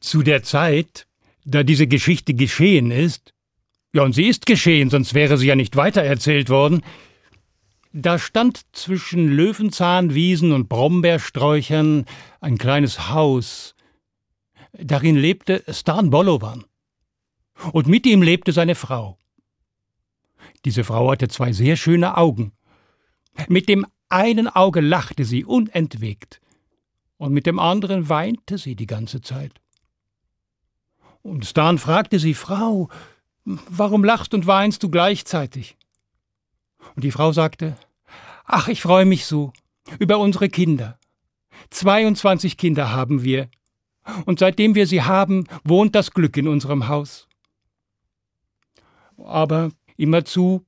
Zu der Zeit, da diese Geschichte geschehen ist, ja, und sie ist geschehen, sonst wäre sie ja nicht weitererzählt worden, da stand zwischen Löwenzahnwiesen und Brombeersträuchern ein kleines Haus. Darin lebte Stan Bolovan. Und mit ihm lebte seine Frau. Diese Frau hatte zwei sehr schöne Augen. Mit dem einen Auge lachte sie unentwegt, und mit dem anderen weinte sie die ganze Zeit. Und Stan fragte sie, Frau, warum lachst und weinst du gleichzeitig? Und die Frau sagte, Ach, ich freue mich so über unsere Kinder. 22 Kinder haben wir. Und seitdem wir sie haben, wohnt das Glück in unserem Haus. Aber immerzu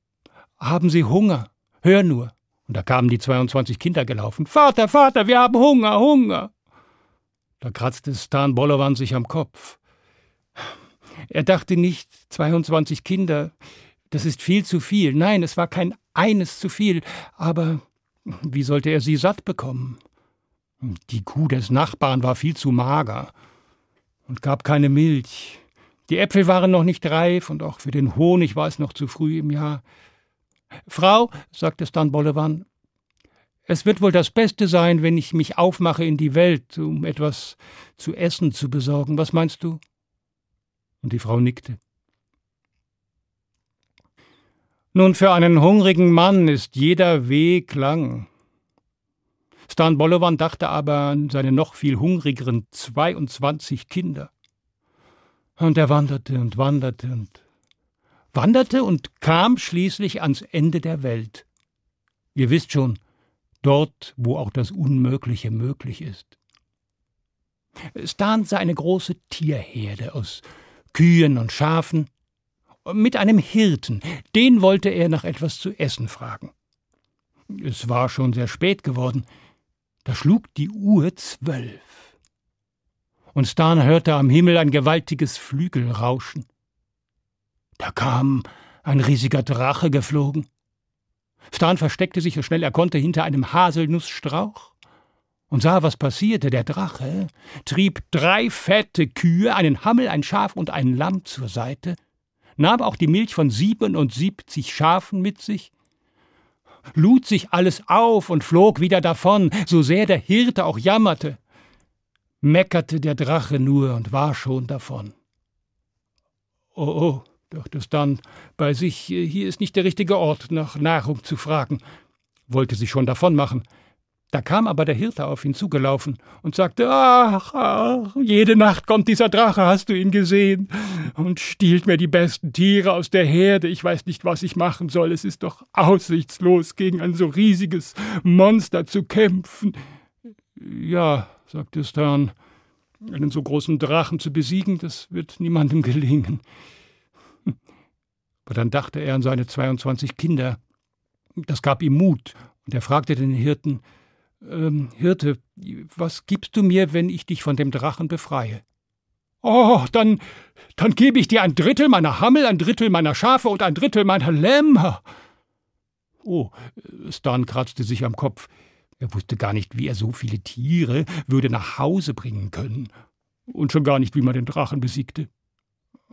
haben sie Hunger. Hör nur. Und da kamen die 22 Kinder gelaufen. Vater, Vater, wir haben Hunger, Hunger. Da kratzte Stan Bolovan sich am Kopf. Er dachte nicht, 22 Kinder, das ist viel zu viel. Nein, es war kein eines zu viel. Aber wie sollte er sie satt bekommen? Die Kuh des Nachbarn war viel zu mager und gab keine Milch. Die Äpfel waren noch nicht reif und auch für den Honig war es noch zu früh im Jahr. Frau, sagte Stan Bollewan, es wird wohl das Beste sein, wenn ich mich aufmache in die Welt, um etwas zu essen zu besorgen. Was meinst du? Und die Frau nickte. Nun, für einen hungrigen Mann ist jeder Weg lang. Stan Bolovan dachte aber an seine noch viel hungrigeren 22 Kinder. Und er wanderte und wanderte und wanderte und kam schließlich ans Ende der Welt. Ihr wisst schon, dort, wo auch das Unmögliche möglich ist. Stan sah eine große Tierherde aus Kühen und Schafen, mit einem Hirten, den wollte er nach etwas zu essen fragen. Es war schon sehr spät geworden, da schlug die Uhr zwölf. Und Stan hörte am Himmel ein gewaltiges Flügelrauschen. Da kam ein riesiger Drache geflogen. Stan versteckte sich so schnell er konnte hinter einem Haselnussstrauch und sah, was passierte. Der Drache trieb drei fette Kühe, einen Hammel, ein Schaf und ein Lamm zur Seite, nahm auch die Milch von siebenundsiebzig Schafen mit sich, lud sich alles auf und flog wieder davon, so sehr der Hirte auch jammerte, meckerte der Drache nur und war schon davon. Oh, oh, dachte es dann bei sich, hier ist nicht der richtige Ort, nach Nahrung zu fragen, wollte sich schon davon machen, da kam aber der Hirte auf ihn zugelaufen und sagte, ach, ach, jede Nacht kommt dieser Drache, hast du ihn gesehen, und stiehlt mir die besten Tiere aus der Herde, ich weiß nicht, was ich machen soll, es ist doch aussichtslos, gegen ein so riesiges Monster zu kämpfen. Ja, sagte Stern, einen so großen Drachen zu besiegen, das wird niemandem gelingen. Aber dann dachte er an seine 22 Kinder. Das gab ihm Mut, und er fragte den Hirten, ähm, Hirte, was gibst du mir, wenn ich dich von dem Drachen befreie? Oh, dann, dann gebe ich dir ein Drittel meiner Hammel, ein Drittel meiner Schafe und ein Drittel meiner Lämmer. Oh, Stan kratzte sich am Kopf. Er wusste gar nicht, wie er so viele Tiere würde nach Hause bringen können. Und schon gar nicht, wie man den Drachen besiegte.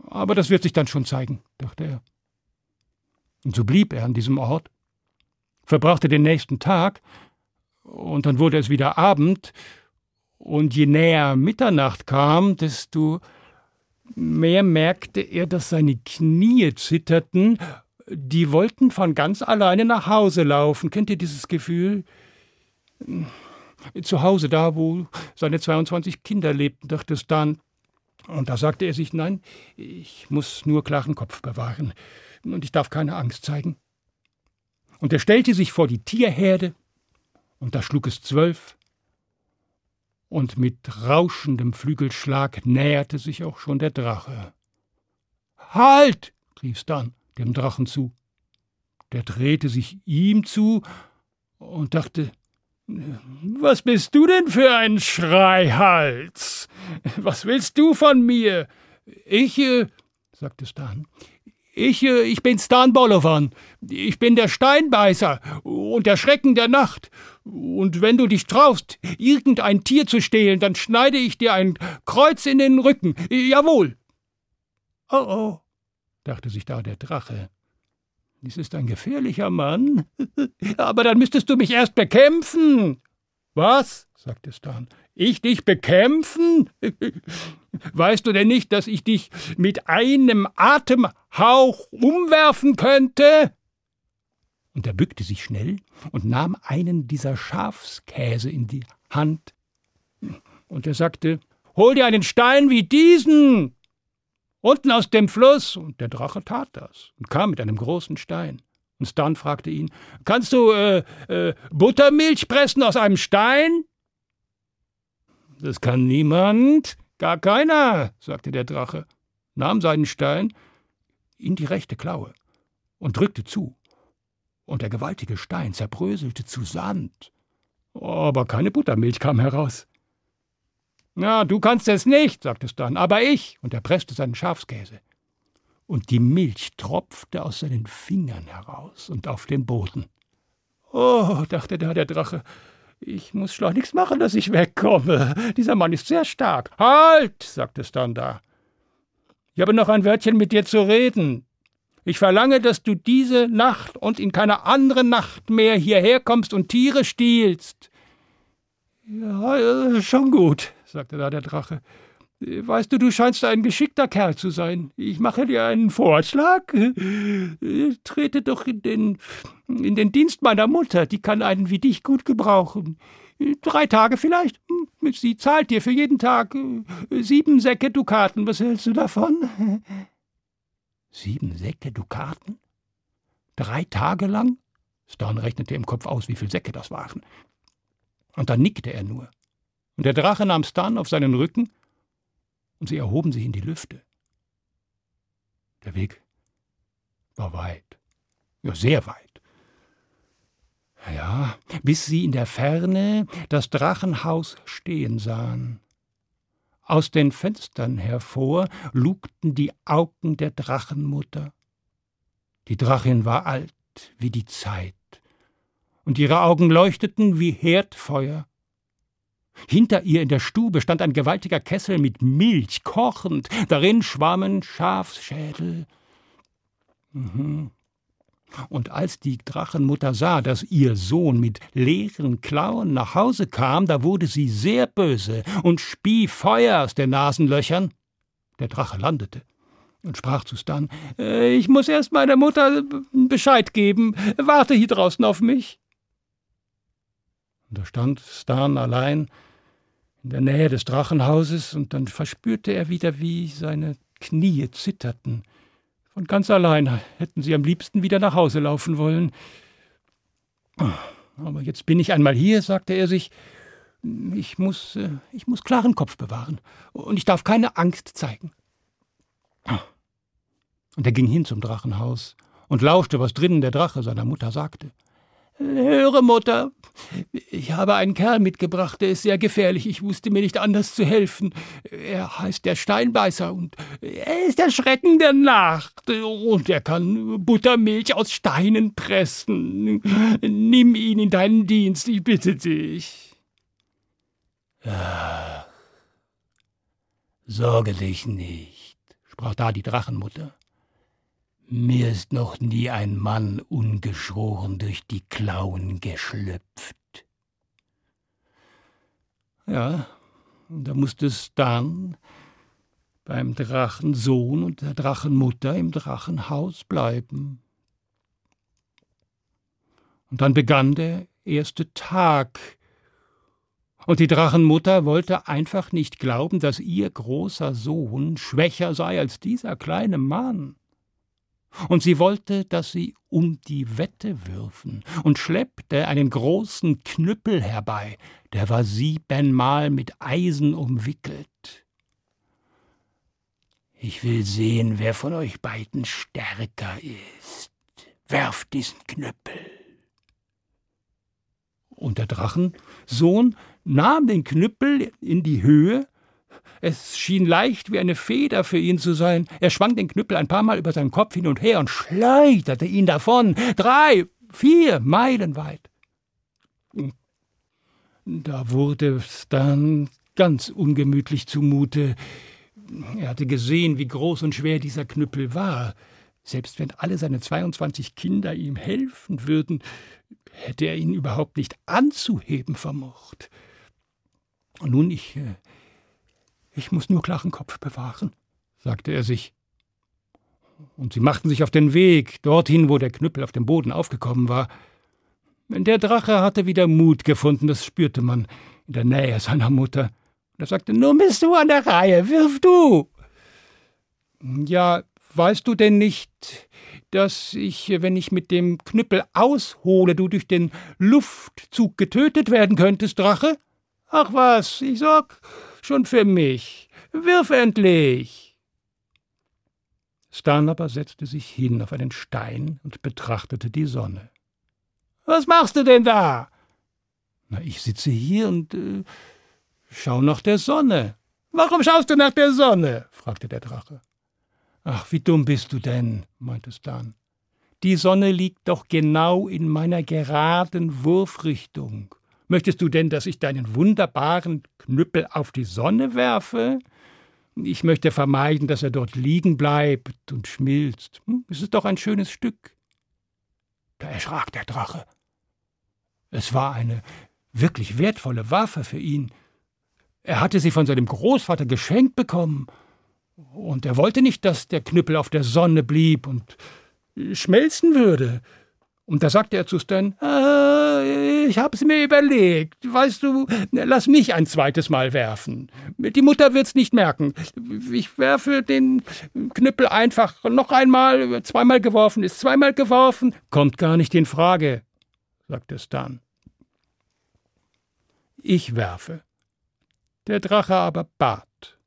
Aber das wird sich dann schon zeigen, dachte er. Und so blieb er an diesem Ort, verbrachte den nächsten Tag und dann wurde es wieder Abend, und je näher Mitternacht kam, desto mehr merkte er, dass seine Knie zitterten, die wollten von ganz alleine nach Hause laufen. Kennt ihr dieses Gefühl? Zu Hause, da wo seine 22 Kinder lebten, dachte Stan. Und da sagte er sich, nein, ich muss nur klaren Kopf bewahren und ich darf keine Angst zeigen. Und er stellte sich vor die Tierherde, und da schlug es zwölf, und mit rauschendem Flügelschlag näherte sich auch schon der Drache. Halt! rief's dann dem Drachen zu. Der drehte sich ihm zu und dachte, was bist du denn für ein Schreihals? Was willst du von mir? Ich, äh, sagte Stan, Ich, äh, ich bin Stan Bolovan. Ich bin der Steinbeißer und der Schrecken der Nacht. Und wenn du dich traust, irgendein Tier zu stehlen, dann schneide ich dir ein Kreuz in den Rücken. Jawohl. Oh oh, dachte sich da der Drache. Dies ist ein gefährlicher Mann. Aber dann müsstest du mich erst bekämpfen. Was? sagte Stan. Ich dich bekämpfen? Weißt du denn nicht, dass ich dich mit einem Atemhauch umwerfen könnte? Und er bückte sich schnell und nahm einen dieser Schafskäse in die Hand. Und er sagte, Hol dir einen Stein wie diesen! Unten aus dem Fluss. Und der Drache tat das und kam mit einem großen Stein. Und Stan fragte ihn, Kannst du äh, äh, Buttermilch pressen aus einem Stein? Das kann niemand, gar keiner, sagte der Drache, nahm seinen Stein in die rechte Klaue und drückte zu. Und der gewaltige Stein zerbröselte zu Sand. Aber keine Buttermilch kam heraus. Na, du kannst es nicht, sagte es dann, aber ich, und er presste seinen Schafskäse. Und die Milch tropfte aus seinen Fingern heraus und auf den Boden. Oh, dachte da der Drache, ich muss schleunigst machen, dass ich wegkomme. Dieser Mann ist sehr stark. Halt, sagte Standa. Ich habe noch ein Wörtchen mit dir zu reden. Ich verlange, dass du diese Nacht und in keiner anderen Nacht mehr hierher kommst und Tiere stiehlst. Ja, schon gut, sagte da der Drache. Weißt du, du scheinst ein geschickter Kerl zu sein. Ich mache dir einen Vorschlag. Trete doch in den, in den Dienst meiner Mutter. Die kann einen wie dich gut gebrauchen. Drei Tage vielleicht. Sie zahlt dir für jeden Tag sieben Säcke Dukaten. Was hältst du davon? Sieben Säcke Dukaten? Drei Tage lang? Stan rechnete im Kopf aus, wie viele Säcke das waren. Und dann nickte er nur. Und der Drache nahm Stan auf seinen Rücken und sie erhoben sich in die Lüfte. Der Weg war weit, ja sehr weit. Ja, bis sie in der Ferne das Drachenhaus stehen sahen. Aus den Fenstern hervor lugten die Augen der Drachenmutter. Die Drachin war alt wie die Zeit, und ihre Augen leuchteten wie Herdfeuer. Hinter ihr in der Stube stand ein gewaltiger Kessel mit Milch, kochend, darin schwammen Schafsschädel. Mhm. Und als die Drachenmutter sah, dass ihr Sohn mit leeren Klauen nach Hause kam, da wurde sie sehr böse und spie Feuer aus den Nasenlöchern. Der Drache landete und sprach zu Stan: äh, Ich muss erst meiner Mutter Bescheid geben. Warte hier draußen auf mich. Und da stand Stan allein in der Nähe des Drachenhauses, und dann verspürte er wieder, wie seine Knie zitterten. Von ganz allein hätten sie am liebsten wieder nach Hause laufen wollen. Aber jetzt bin ich einmal hier, sagte er sich. Ich muss, äh, ich muss klaren Kopf bewahren. Und ich darf keine Angst zeigen. Und er ging hin zum Drachenhaus und lauschte, was drinnen der Drache seiner Mutter sagte. Höre, Mutter, ich habe einen Kerl mitgebracht, der ist sehr gefährlich. Ich wusste mir nicht anders zu helfen. Er heißt der Steinbeißer und er ist der Schrecken der Nacht. Und er kann Buttermilch aus Steinen pressen. Nimm ihn in deinen Dienst, ich bitte dich. Ach, sorge dich nicht, sprach da die Drachenmutter. Mir ist noch nie ein Mann ungeschoren durch die Klauen geschlüpft. Ja, da musste es dann beim Drachensohn und der Drachenmutter im Drachenhaus bleiben. Und dann begann der erste Tag, und die Drachenmutter wollte einfach nicht glauben, dass ihr großer Sohn schwächer sei als dieser kleine Mann und sie wollte, dass sie um die Wette würfen und schleppte einen großen Knüppel herbei, der war siebenmal mit Eisen umwickelt. Ich will sehen, wer von euch beiden stärker ist. Werft diesen Knüppel. Und der Drachensohn nahm den Knüppel in die Höhe, Es schien leicht wie eine Feder für ihn zu sein. Er schwang den Knüppel ein paar Mal über seinen Kopf hin und her und schleuderte ihn davon, drei, vier Meilen weit. Da wurde es dann ganz ungemütlich zumute. Er hatte gesehen, wie groß und schwer dieser Knüppel war. Selbst wenn alle seine 22 Kinder ihm helfen würden, hätte er ihn überhaupt nicht anzuheben vermocht. Und nun, ich, äh, ich muss nur klaren Kopf bewahren, sagte er sich. Und sie machten sich auf den Weg, dorthin, wo der Knüppel auf dem Boden aufgekommen war. Der Drache hatte wieder Mut gefunden, das spürte man in der Nähe seiner Mutter. Und er sagte, nun bist du an der Reihe, wirf du. Ja, weißt du denn nicht, dass ich, wenn ich mit dem Knüppel aushole, du durch den Luftzug getötet werden könntest, Drache? Ach was, ich sorg schon für mich. Wirf endlich. Stan aber setzte sich hin auf einen Stein und betrachtete die Sonne. Was machst du denn da? Na, ich sitze hier und äh, schau nach der Sonne. Warum schaust du nach der Sonne? fragte der Drache. Ach, wie dumm bist du denn? meinte Stan. Die Sonne liegt doch genau in meiner geraden Wurfrichtung. Möchtest du denn, dass ich deinen wunderbaren Knüppel auf die Sonne werfe? Ich möchte vermeiden, dass er dort liegen bleibt und schmilzt. Hm? Es ist doch ein schönes Stück. Da erschrak der Drache. Es war eine wirklich wertvolle Waffe für ihn. Er hatte sie von seinem Großvater geschenkt bekommen, und er wollte nicht, dass der Knüppel auf der Sonne blieb und schmelzen würde. Und da sagte er zu Stan, äh, ich hab's mir überlegt. Weißt du, lass mich ein zweites Mal werfen. Die Mutter wird's nicht merken. Ich werfe den Knüppel einfach noch einmal. Zweimal geworfen ist zweimal geworfen. Kommt gar nicht in Frage, sagte Stan. Ich werfe. Der Drache aber bat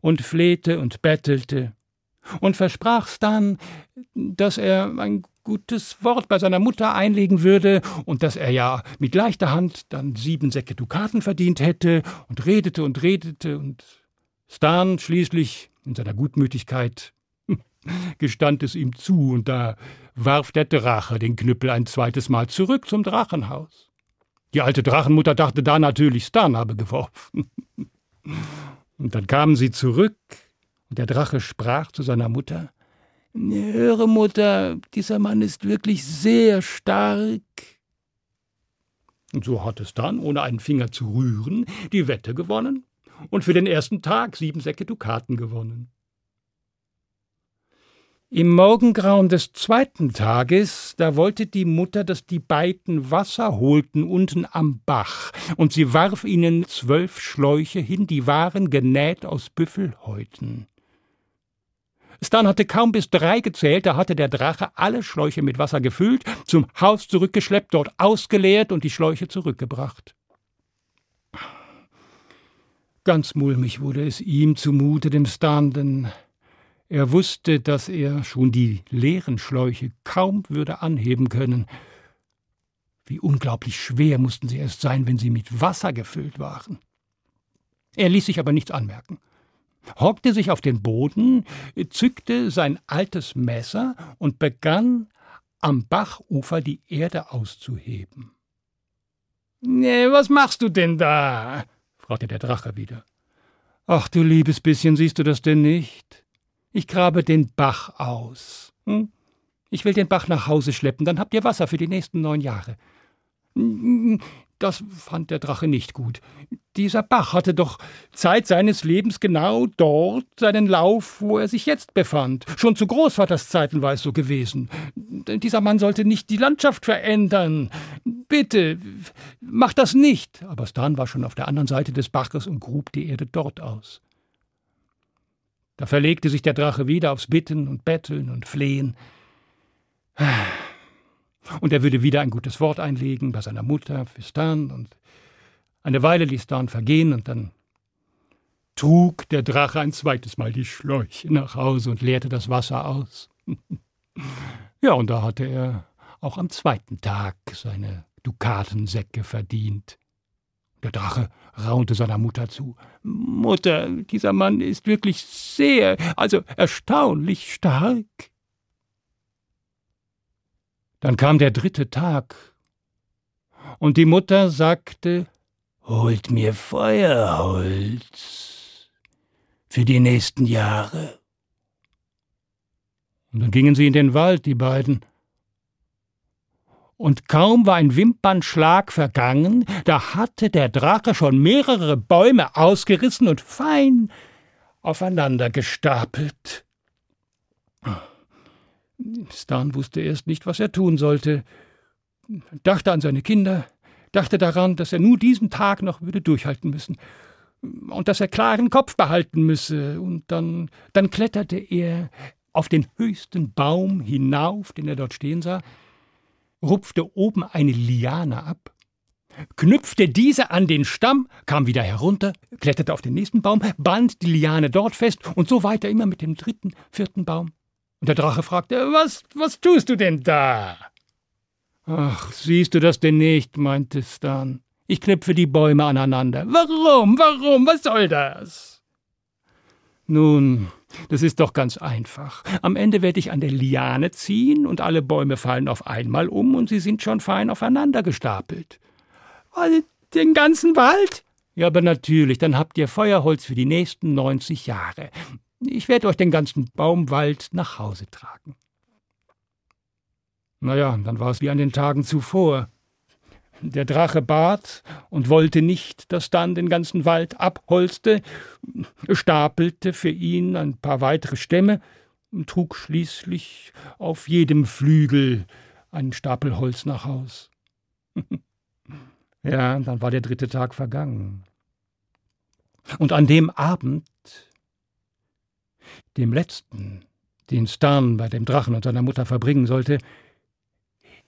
und flehte und bettelte und versprach's dann, dass er ein gutes Wort bei seiner Mutter einlegen würde und dass er ja mit leichter Hand dann sieben Säcke Dukaten verdient hätte und redete und redete und Stan schließlich in seiner Gutmütigkeit gestand es ihm zu und da warf der Drache den Knüppel ein zweites Mal zurück zum Drachenhaus. Die alte Drachenmutter dachte da natürlich, Stan habe geworfen. Und dann kamen sie zurück und der Drache sprach zu seiner Mutter Höre, Mutter, dieser Mann ist wirklich sehr stark. Und so hat es dann, ohne einen Finger zu rühren, die Wette gewonnen und für den ersten Tag sieben Säcke Dukaten gewonnen. Im Morgengrauen des zweiten Tages, da wollte die Mutter, dass die beiden Wasser holten unten am Bach, und sie warf ihnen zwölf Schläuche hin, die waren genäht aus Büffelhäuten. Stan hatte kaum bis drei gezählt, da hatte der Drache alle Schläuche mit Wasser gefüllt, zum Haus zurückgeschleppt, dort ausgeleert und die Schläuche zurückgebracht. Ganz mulmig wurde es ihm zumute, dem Stan, denn er wusste, dass er schon die leeren Schläuche kaum würde anheben können. Wie unglaublich schwer mussten sie erst sein, wenn sie mit Wasser gefüllt waren. Er ließ sich aber nichts anmerken hockte sich auf den Boden, zückte sein altes Messer und begann am Bachufer die Erde auszuheben. Was machst du denn da? fragte der Drache wieder. Ach du liebes bisschen, siehst du das denn nicht? Ich grabe den Bach aus. Hm? Ich will den Bach nach Hause schleppen, dann habt ihr Wasser für die nächsten neun Jahre. Das fand der Drache nicht gut. Dieser Bach hatte doch Zeit seines Lebens genau dort seinen Lauf, wo er sich jetzt befand. Schon zu Großvaters Zeiten war es so gewesen. Dieser Mann sollte nicht die Landschaft verändern. Bitte, mach das nicht. Aber Stan war schon auf der anderen Seite des Baches und grub die Erde dort aus. Da verlegte sich der Drache wieder aufs Bitten und Betteln und Flehen. Und er würde wieder ein gutes Wort einlegen bei seiner Mutter für Stan. Und eine Weile ließ Stan vergehen und dann trug der Drache ein zweites Mal die Schläuche nach Hause und leerte das Wasser aus. ja, und da hatte er auch am zweiten Tag seine Dukatensäcke verdient. Der Drache raunte seiner Mutter zu. Mutter, dieser Mann ist wirklich sehr, also erstaunlich stark. Dann kam der dritte Tag, und die Mutter sagte Holt mir Feuerholz für die nächsten Jahre. Und dann gingen sie in den Wald, die beiden. Und kaum war ein Wimpernschlag vergangen, da hatte der Drache schon mehrere Bäume ausgerissen und fein aufeinander gestapelt. Stan wusste erst nicht, was er tun sollte, dachte an seine Kinder, dachte daran, dass er nur diesen Tag noch würde durchhalten müssen und dass er klaren Kopf behalten müsse, und dann, dann kletterte er auf den höchsten Baum hinauf, den er dort stehen sah, rupfte oben eine Liane ab, knüpfte diese an den Stamm, kam wieder herunter, kletterte auf den nächsten Baum, band die Liane dort fest und so weiter immer mit dem dritten, vierten Baum. Und der Drache fragte, was, was tust du denn da? Ach, siehst du das denn nicht? meinte Stan. Ich knüpfe die Bäume aneinander. Warum? Warum? Was soll das? Nun, das ist doch ganz einfach. Am Ende werde ich an der Liane ziehen und alle Bäume fallen auf einmal um und sie sind schon fein aufeinander gestapelt. Den ganzen Wald? Ja, aber natürlich, dann habt ihr Feuerholz für die nächsten 90 Jahre. Ich werde euch den ganzen Baumwald nach Hause tragen. Naja, dann war es wie an den Tagen zuvor. Der Drache bat und wollte nicht, dass dann den ganzen Wald abholzte, stapelte für ihn ein paar weitere Stämme und trug schließlich auf jedem Flügel einen Stapel Holz nach Haus. ja, dann war der dritte Tag vergangen. Und an dem Abend, dem letzten, den Stan bei dem Drachen und seiner Mutter verbringen sollte,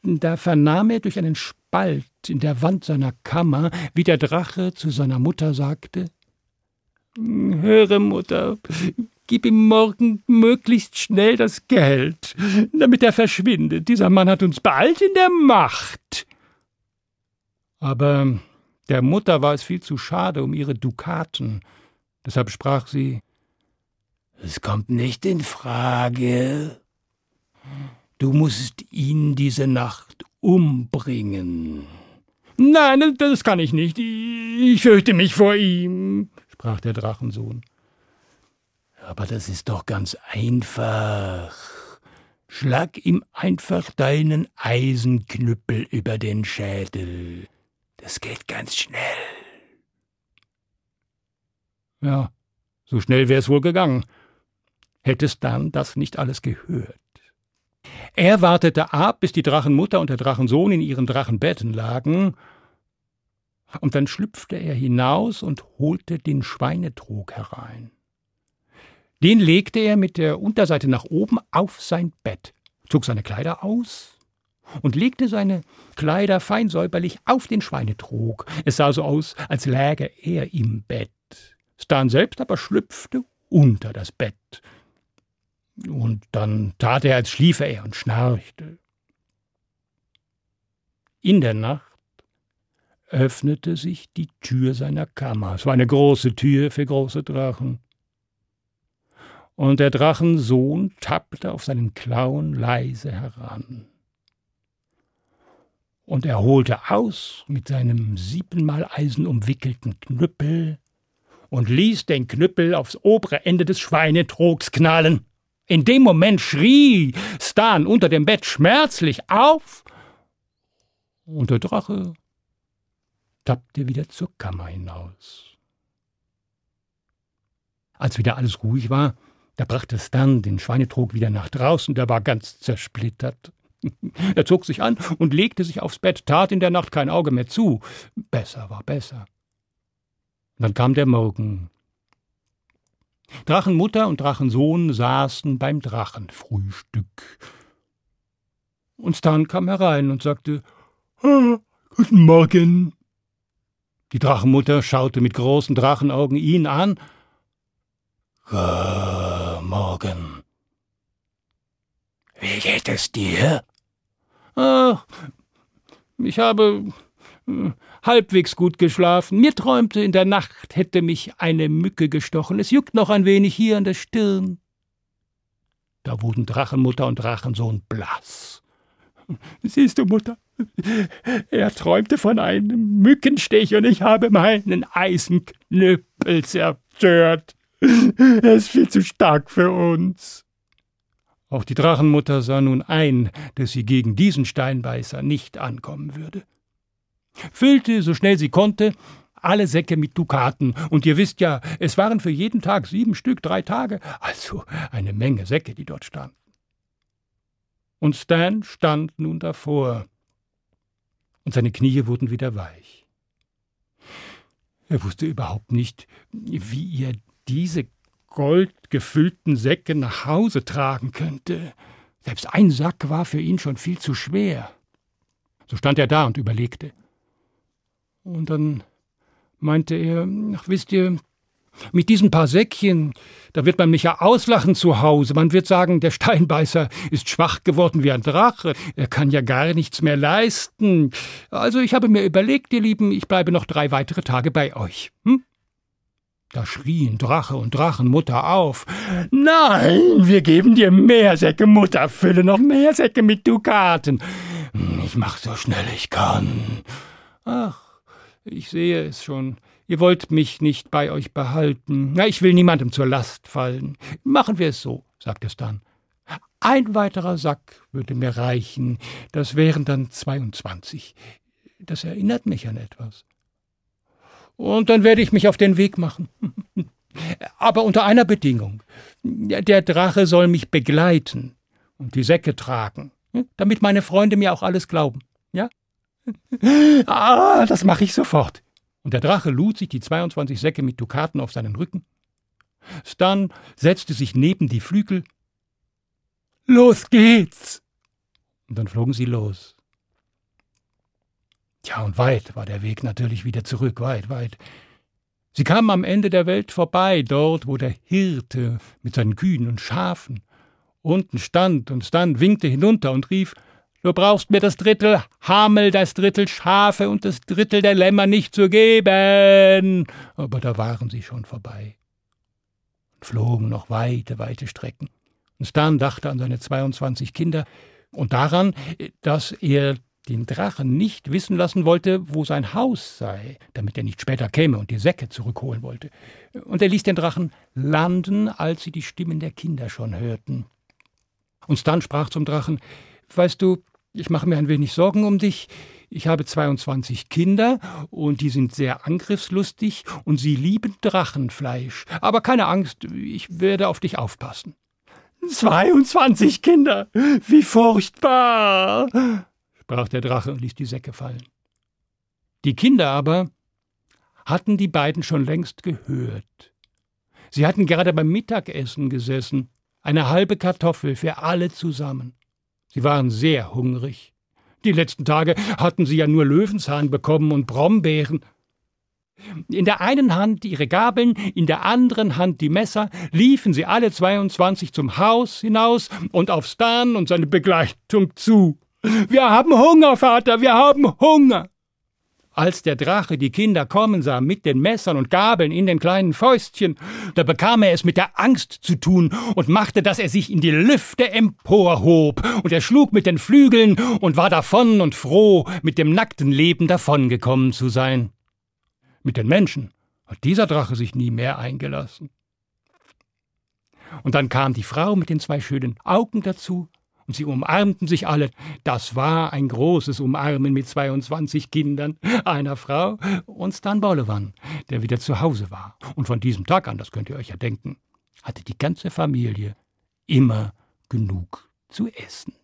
da vernahm er durch einen Spalt in der Wand seiner Kammer, wie der Drache zu seiner Mutter sagte Höre, Mutter, gib ihm morgen möglichst schnell das Geld, damit er verschwindet. Dieser Mann hat uns bald in der Macht. Aber der Mutter war es viel zu schade um ihre Dukaten. Deshalb sprach sie Es kommt nicht in Frage. Du musst ihn diese Nacht umbringen. Nein, das kann ich nicht. Ich fürchte mich vor ihm, sprach der Drachensohn. Aber das ist doch ganz einfach. Schlag ihm einfach deinen Eisenknüppel über den Schädel. Das geht ganz schnell. Ja, so schnell wär's wohl gegangen. Hättest dann das nicht alles gehört. Er wartete ab, bis die Drachenmutter und der Drachensohn in ihren Drachenbetten lagen, und dann schlüpfte er hinaus und holte den Schweinetrog herein. Den legte er mit der Unterseite nach oben auf sein Bett, zog seine Kleider aus und legte seine Kleider fein säuberlich auf den Schweinetrog. Es sah so aus, als läge er im Bett. Stan selbst aber schlüpfte unter das Bett und dann tat er, als schliefe er und schnarchte. In der Nacht öffnete sich die Tür seiner Kammer. Es war eine große Tür für große Drachen. Und der Drachensohn tappte auf seinen Klauen leise heran. Und er holte aus mit seinem siebenmal Eisen umwickelten Knüppel und ließ den Knüppel aufs obere Ende des Schweinetrogs knallen. In dem Moment schrie Stan unter dem Bett schmerzlich auf, und der Drache tappte wieder zur Kammer hinaus. Als wieder alles ruhig war, da brachte Stan den Schweinetrog wieder nach draußen, der war ganz zersplittert. Er zog sich an und legte sich aufs Bett, tat in der Nacht kein Auge mehr zu. Besser war besser. Dann kam der Morgen, Drachenmutter und Drachensohn saßen beim Drachenfrühstück. Und Stan kam herein und sagte ah, Guten Morgen. Die Drachenmutter schaute mit großen Drachenaugen ihn an. Guten Morgen. Wie geht es dir? Ach, ich habe halbwegs gut geschlafen. Mir träumte, in der Nacht hätte mich eine Mücke gestochen. Es juckt noch ein wenig hier an der Stirn. Da wurden Drachenmutter und Drachensohn blass. Siehst du, Mutter, er träumte von einem Mückenstich und ich habe meinen Eisenknüppel zerstört. Er ist viel zu stark für uns. Auch die Drachenmutter sah nun ein, dass sie gegen diesen Steinbeißer nicht ankommen würde. Füllte, so schnell sie konnte, alle Säcke mit Dukaten, und ihr wisst ja, es waren für jeden Tag sieben Stück, drei Tage, also eine Menge Säcke, die dort standen. Und Stan stand nun davor, und seine Knie wurden wieder weich. Er wusste überhaupt nicht, wie er diese goldgefüllten Säcke nach Hause tragen könnte. Selbst ein Sack war für ihn schon viel zu schwer. So stand er da und überlegte. Und dann meinte er, ach wisst ihr, mit diesen paar Säckchen, da wird man mich ja auslachen zu Hause. Man wird sagen, der Steinbeißer ist schwach geworden wie ein Drache. Er kann ja gar nichts mehr leisten. Also ich habe mir überlegt, ihr Lieben, ich bleibe noch drei weitere Tage bei euch. Hm? Da schrien Drache und Drachenmutter auf. Nein, wir geben dir mehr Säcke, Mutter, fülle noch mehr Säcke mit Dukaten. Ich mach so schnell ich kann. Ach, ich sehe es schon. Ihr wollt mich nicht bei euch behalten. Na, ich will niemandem zur Last fallen. Machen wir es so, sagte es dann. Ein weiterer Sack würde mir reichen. Das wären dann zweiundzwanzig. Das erinnert mich an etwas. Und dann werde ich mich auf den Weg machen. Aber unter einer Bedingung. Der Drache soll mich begleiten und die Säcke tragen, damit meine Freunde mir auch alles glauben. Ah, das mache ich sofort. Und der Drache lud sich die 22 Säcke mit Dukaten auf seinen Rücken. Stan setzte sich neben die Flügel. Los geht's! Und dann flogen sie los. Tja, und weit war der Weg natürlich wieder zurück, weit, weit. Sie kamen am Ende der Welt vorbei, dort, wo der Hirte mit seinen Kühen und Schafen unten stand, und Stan winkte hinunter und rief Du brauchst mir das Drittel Hamel, das Drittel Schafe und das Drittel der Lämmer nicht zu geben. Aber da waren sie schon vorbei und flogen noch weite, weite Strecken. Und Stan dachte an seine 22 Kinder und daran, dass er den Drachen nicht wissen lassen wollte, wo sein Haus sei, damit er nicht später käme und die Säcke zurückholen wollte. Und er ließ den Drachen landen, als sie die Stimmen der Kinder schon hörten. Und Stan sprach zum Drachen Weißt du, ich mache mir ein wenig Sorgen um dich. Ich habe 22 Kinder und die sind sehr angriffslustig und sie lieben Drachenfleisch. Aber keine Angst, ich werde auf dich aufpassen. 22 Kinder! Wie furchtbar! sprach der Drache und ließ die Säcke fallen. Die Kinder aber hatten die beiden schon längst gehört. Sie hatten gerade beim Mittagessen gesessen, eine halbe Kartoffel für alle zusammen. Sie waren sehr hungrig. Die letzten Tage hatten sie ja nur Löwenzahn bekommen und Brombeeren. In der einen Hand ihre Gabeln, in der anderen Hand die Messer, liefen sie alle 22 zum Haus hinaus und auf Stan und seine Begleitung zu. Wir haben Hunger, Vater, wir haben Hunger. Als der Drache die Kinder kommen sah mit den Messern und Gabeln in den kleinen Fäustchen, da bekam er es mit der Angst zu tun und machte, dass er sich in die Lüfte emporhob, und er schlug mit den Flügeln und war davon und froh, mit dem nackten Leben davongekommen zu sein. Mit den Menschen hat dieser Drache sich nie mehr eingelassen. Und dann kam die Frau mit den zwei schönen Augen dazu, und sie umarmten sich alle. Das war ein großes Umarmen mit 22 Kindern, einer Frau und Stan Baulewan, der wieder zu Hause war. Und von diesem Tag an, das könnt ihr euch ja denken, hatte die ganze Familie immer genug zu essen.